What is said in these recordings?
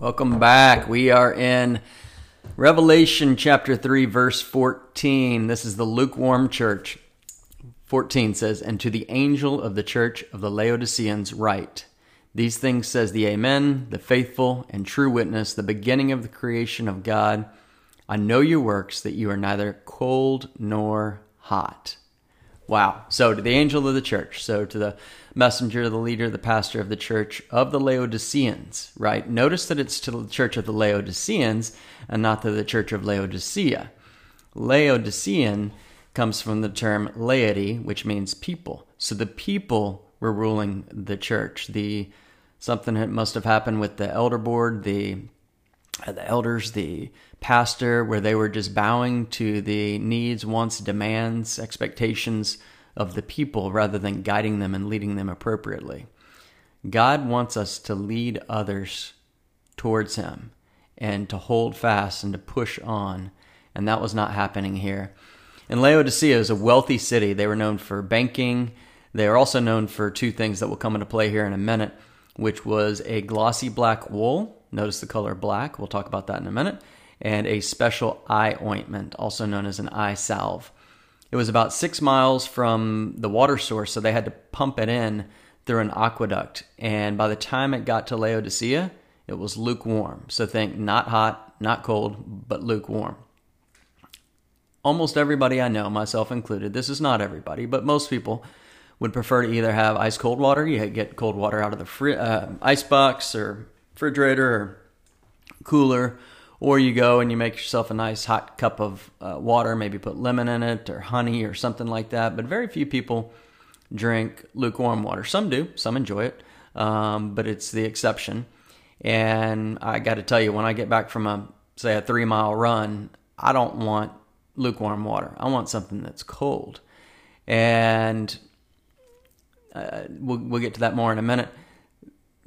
Welcome back. We are in Revelation chapter 3, verse 14. This is the lukewarm church. 14 says, And to the angel of the church of the Laodiceans write, These things says the Amen, the faithful and true witness, the beginning of the creation of God. I know your works, that you are neither cold nor hot. Wow. So to the angel of the church, so to the messenger, the leader, the pastor of the church of the Laodiceans, right? Notice that it's to the church of the Laodiceans and not to the church of Laodicea. Laodicean comes from the term laity, which means people. So the people were ruling the church. The something that must have happened with the elder board, the the elders, the pastor, where they were just bowing to the needs, wants, demands, expectations of the people rather than guiding them and leading them appropriately. God wants us to lead others towards Him and to hold fast and to push on. And that was not happening here. And Laodicea is a wealthy city. They were known for banking. They are also known for two things that will come into play here in a minute, which was a glossy black wool Notice the color black. We'll talk about that in a minute. And a special eye ointment, also known as an eye salve. It was about six miles from the water source, so they had to pump it in through an aqueduct. And by the time it got to Laodicea, it was lukewarm. So think not hot, not cold, but lukewarm. Almost everybody I know, myself included, this is not everybody, but most people would prefer to either have ice cold water, you get cold water out of the fri- uh, ice box or refrigerator or cooler, or you go and you make yourself a nice hot cup of uh, water, maybe put lemon in it or honey or something like that. But very few people drink lukewarm water. Some do, some enjoy it, um, but it's the exception. And I got to tell you, when I get back from a say a three mile run, I don't want lukewarm water. I want something that's cold. And uh, we'll, we'll get to that more in a minute.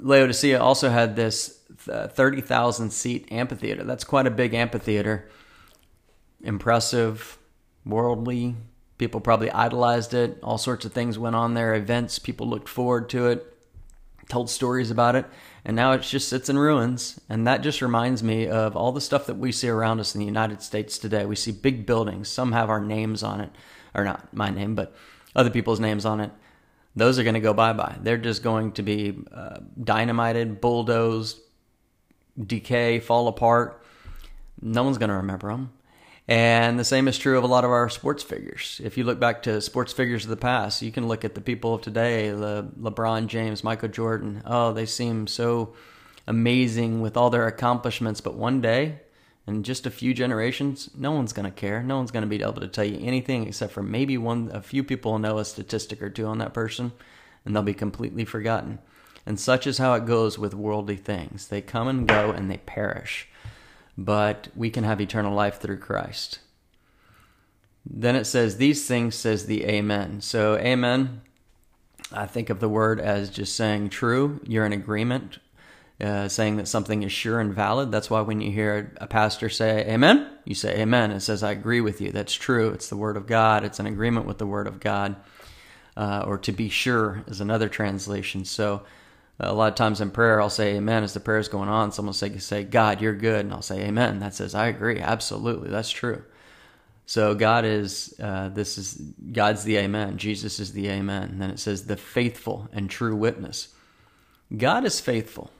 Laodicea also had this uh, 30,000 seat amphitheater. That's quite a big amphitheater. Impressive, worldly. People probably idolized it. All sorts of things went on there, events, people looked forward to it, told stories about it, and now it just sits in ruins. And that just reminds me of all the stuff that we see around us in the United States today. We see big buildings, some have our names on it, or not my name, but other people's names on it those are going to go bye bye. They're just going to be uh, dynamited, bulldozed, decay, fall apart. No one's going to remember them. And the same is true of a lot of our sports figures. If you look back to sports figures of the past, you can look at the people of today, Le- LeBron James, Michael Jordan. Oh, they seem so amazing with all their accomplishments, but one day in just a few generations, no one's going to care. No one's going to be able to tell you anything except for maybe one, a few people know a statistic or two on that person, and they'll be completely forgotten. And such is how it goes with worldly things. They come and go and they perish. But we can have eternal life through Christ. Then it says, These things says the Amen. So, Amen, I think of the word as just saying true. You're in agreement uh, saying that something is sure and valid. That's why when you hear a pastor say amen, you say amen. It says, I agree with you. That's true. It's the word of God, it's an agreement with the word of God. Uh, or to be sure is another translation. So uh, a lot of times in prayer, I'll say amen as the prayer is going on. Someone will say, say, God, you're good. And I'll say amen. That says, I agree. Absolutely. That's true. So God is, uh, this is, God's the amen. Jesus is the amen. And then it says, the faithful and true witness. God is faithful.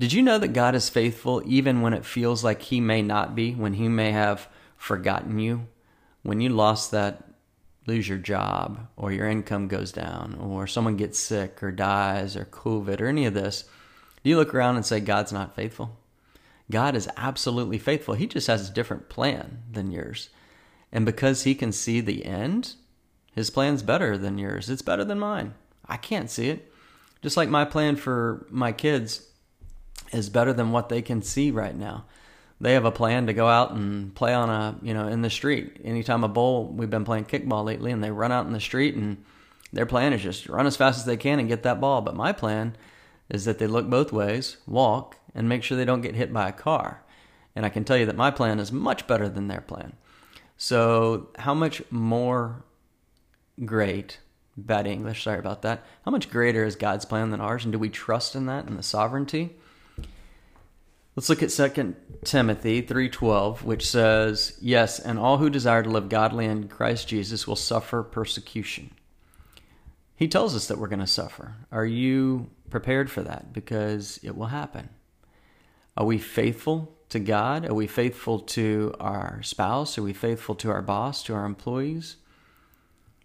Did you know that God is faithful even when it feels like He may not be, when He may have forgotten you? When you lost that, lose your job, or your income goes down, or someone gets sick, or dies, or COVID, or any of this, do you look around and say, God's not faithful? God is absolutely faithful. He just has a different plan than yours. And because He can see the end, His plan's better than yours. It's better than mine. I can't see it. Just like my plan for my kids is better than what they can see right now. They have a plan to go out and play on a, you know, in the street. Anytime a bowl, we've been playing kickball lately, and they run out in the street, and their plan is just run as fast as they can and get that ball. But my plan is that they look both ways, walk, and make sure they don't get hit by a car. And I can tell you that my plan is much better than their plan. So, how much more great, bad English, sorry about that, how much greater is God's plan than ours? And do we trust in that and the sovereignty? Let's look at 2 Timothy 3:12, which says, "Yes, and all who desire to live godly in Christ Jesus will suffer persecution." He tells us that we're going to suffer. Are you prepared for that? Because it will happen. Are we faithful to God? Are we faithful to our spouse? Are we faithful to our boss, to our employees?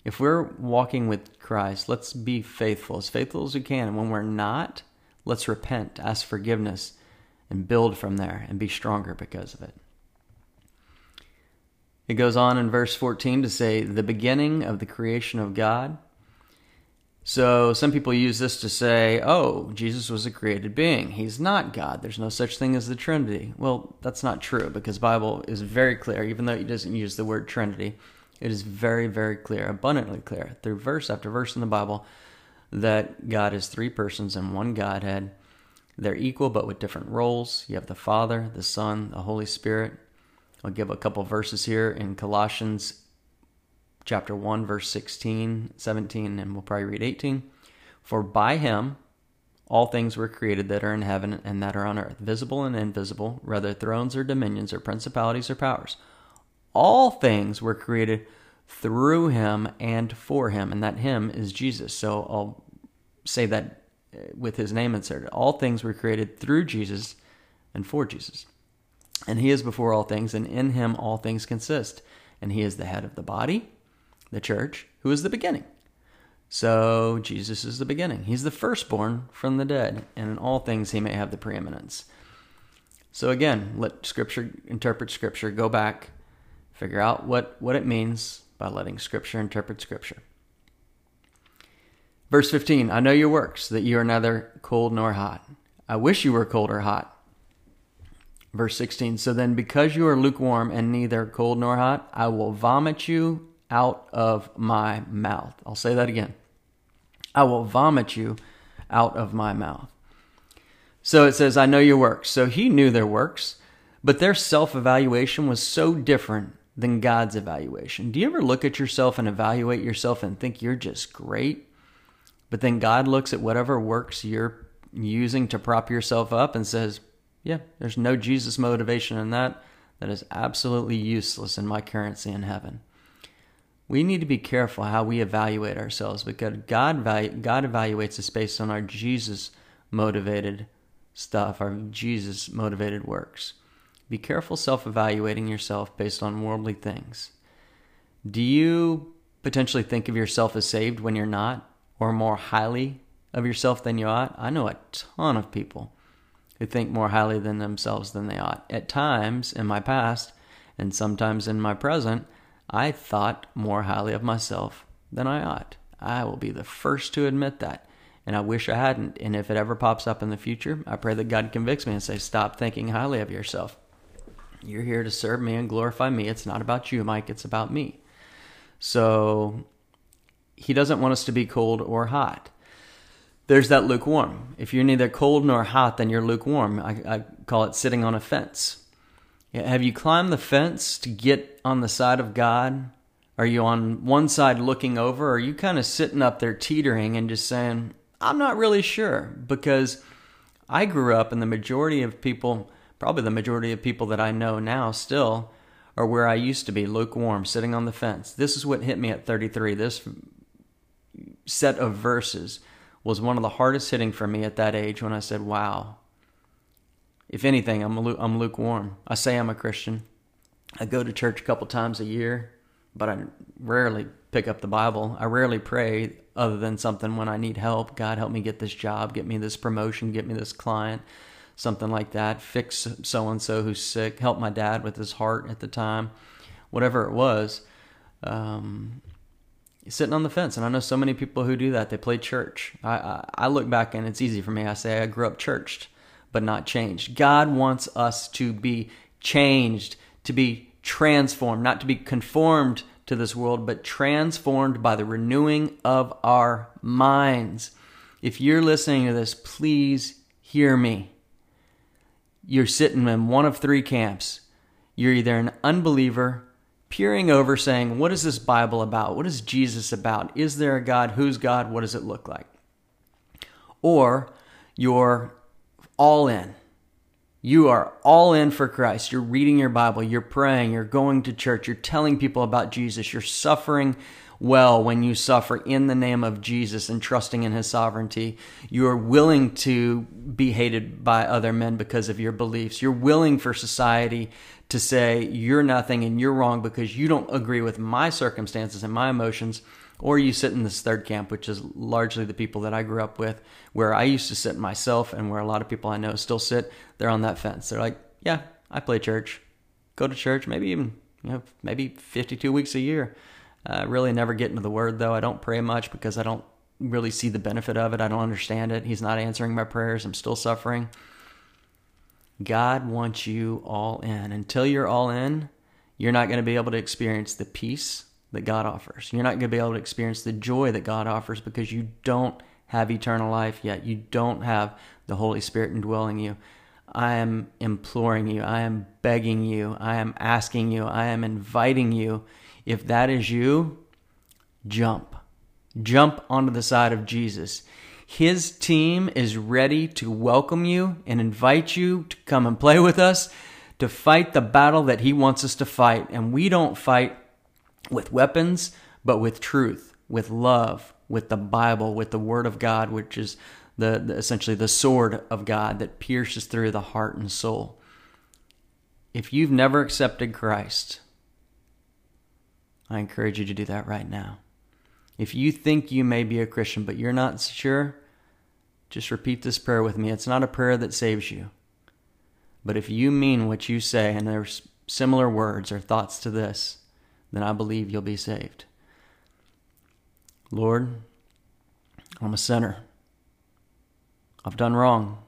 If we're walking with Christ, let's be faithful, as faithful as we can. And when we're not, let's repent, ask forgiveness, and build from there and be stronger because of it. It goes on in verse 14 to say, the beginning of the creation of God so some people use this to say, oh, Jesus was a created being. He's not God. There's no such thing as the Trinity. Well, that's not true because Bible is very clear, even though it doesn't use the word Trinity. It is very, very clear, abundantly clear, through verse after verse in the Bible, that God is three persons and one Godhead. They're equal but with different roles. You have the Father, the Son, the Holy Spirit. I'll give a couple verses here in Colossians chapter 1, verse 16, 17, and we'll probably read 18. For by him all things were created that are in heaven and that are on earth, visible and invisible, whether thrones or dominions or principalities or powers. All things were created through him and for him, and that him is Jesus. So I'll say that with his name inserted. All things were created through Jesus and for Jesus. And he is before all things, and in him all things consist. And he is the head of the body, the church, who is the beginning. So Jesus is the beginning. He's the firstborn from the dead, and in all things he may have the preeminence. So again, let Scripture interpret Scripture. Go back, figure out what, what it means by letting Scripture interpret Scripture. Verse 15 I know your works, that you are neither cold nor hot. I wish you were cold or hot. Verse 16 So then, because you are lukewarm and neither cold nor hot, I will vomit you out of my mouth. I'll say that again. I will vomit you out of my mouth. So it says, I know your works. So he knew their works, but their self evaluation was so different than God's evaluation. Do you ever look at yourself and evaluate yourself and think you're just great? But then God looks at whatever works you're using to prop yourself up and says, Yeah, there's no Jesus motivation in that. That is absolutely useless in my currency in heaven we need to be careful how we evaluate ourselves because God value, God evaluates us based on our Jesus motivated stuff, our Jesus motivated works. Be careful self evaluating yourself based on worldly things. Do you potentially think of yourself as saved when you're not, or more highly of yourself than you ought? I know a ton of people who think more highly than themselves than they ought. At times in my past, and sometimes in my present, I thought more highly of myself than I ought. I will be the first to admit that. And I wish I hadn't. And if it ever pops up in the future, I pray that God convicts me and say, stop thinking highly of yourself. You're here to serve me and glorify me. It's not about you, Mike. It's about me. So he doesn't want us to be cold or hot. There's that lukewarm. If you're neither cold nor hot, then you're lukewarm. I, I call it sitting on a fence. Have you climbed the fence to get on the side of God? Are you on one side looking over? Or are you kind of sitting up there teetering and just saying, I'm not really sure? Because I grew up, and the majority of people, probably the majority of people that I know now still, are where I used to be, lukewarm, sitting on the fence. This is what hit me at 33. This set of verses was one of the hardest hitting for me at that age when I said, Wow, if anything, I'm, I'm lukewarm. I say I'm a Christian. I go to church a couple times a year, but I rarely pick up the Bible. I rarely pray other than something when I need help. God, help me get this job, get me this promotion, get me this client, something like that. Fix so and so who's sick, help my dad with his heart at the time, whatever it was. Um, sitting on the fence, and I know so many people who do that. They play church. I, I, I look back and it's easy for me. I say I grew up churched but not changed. God wants us to be changed, to be transformed, not to be conformed to this world, but transformed by the renewing of our minds. If you're listening to this, please hear me. You're sitting in one of three camps. You're either an unbeliever, peering over, saying, What is this Bible about? What is Jesus about? Is there a God? Who's God? What does it look like? Or you're all in. You are all in for Christ. You're reading your Bible, you're praying, you're going to church, you're telling people about Jesus, you're suffering well when you suffer in the name of Jesus and trusting in his sovereignty. You are willing to be hated by other men because of your beliefs. You're willing for society to say you're nothing and you're wrong because you don't agree with my circumstances and my emotions. Or you sit in this third camp, which is largely the people that I grew up with, where I used to sit myself and where a lot of people I know still sit. They're on that fence. They're like, yeah, I play church, go to church, maybe even, you know, maybe 52 weeks a year. Uh, really never get into the word though. I don't pray much because I don't really see the benefit of it. I don't understand it. He's not answering my prayers. I'm still suffering. God wants you all in. Until you're all in, you're not going to be able to experience the peace that God offers. You're not going to be able to experience the joy that God offers because you don't have eternal life yet. You don't have the Holy Spirit indwelling you. I am imploring you. I am begging you. I am asking you. I am inviting you if that is you, jump. Jump onto the side of Jesus. His team is ready to welcome you and invite you to come and play with us, to fight the battle that He wants us to fight. And we don't fight with weapons, but with truth, with love, with the Bible, with the Word of God, which is the, the, essentially the sword of God that pierces through the heart and soul. If you've never accepted Christ, I encourage you to do that right now. If you think you may be a Christian but you're not sure, just repeat this prayer with me. It's not a prayer that saves you. But if you mean what you say and there's similar words or thoughts to this, then I believe you'll be saved. Lord, I'm a sinner. I've done wrong.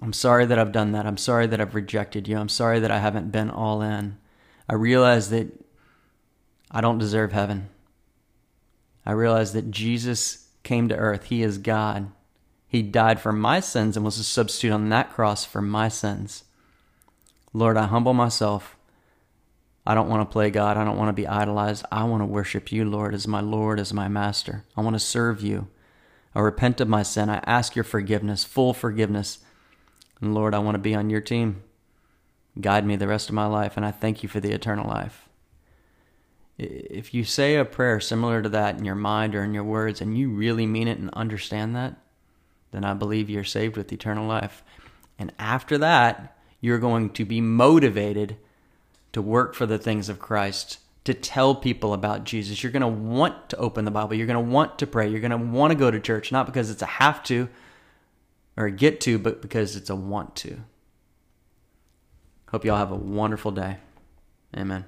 I'm sorry that I've done that. I'm sorry that I've rejected you. I'm sorry that I haven't been all in. I realize that I don't deserve heaven. I realize that Jesus came to earth. He is God. He died for my sins and was a substitute on that cross for my sins. Lord, I humble myself. I don't want to play God. I don't want to be idolized. I want to worship you, Lord, as my Lord, as my Master. I want to serve you. I repent of my sin. I ask your forgiveness, full forgiveness. And Lord, I want to be on your team guide me the rest of my life, and I thank you for the eternal life. If you say a prayer similar to that in your mind or in your words, and you really mean it and understand that, then I believe you're saved with eternal life. And after that, you're going to be motivated to work for the things of Christ, to tell people about Jesus. You're going to want to open the Bible. You're going to want to pray. You're going to want to go to church, not because it's a have to or a get to, but because it's a want to. Hope you all have a wonderful day. Amen.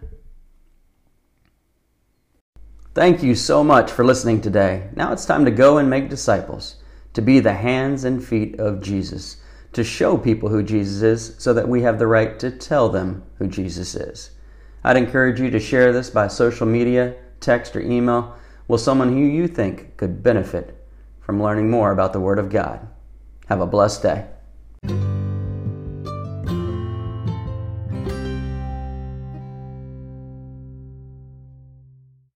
Thank you so much for listening today. Now it's time to go and make disciples, to be the hands and feet of Jesus, to show people who Jesus is so that we have the right to tell them who Jesus is. I'd encourage you to share this by social media, text, or email with someone who you think could benefit from learning more about the Word of God. Have a blessed day.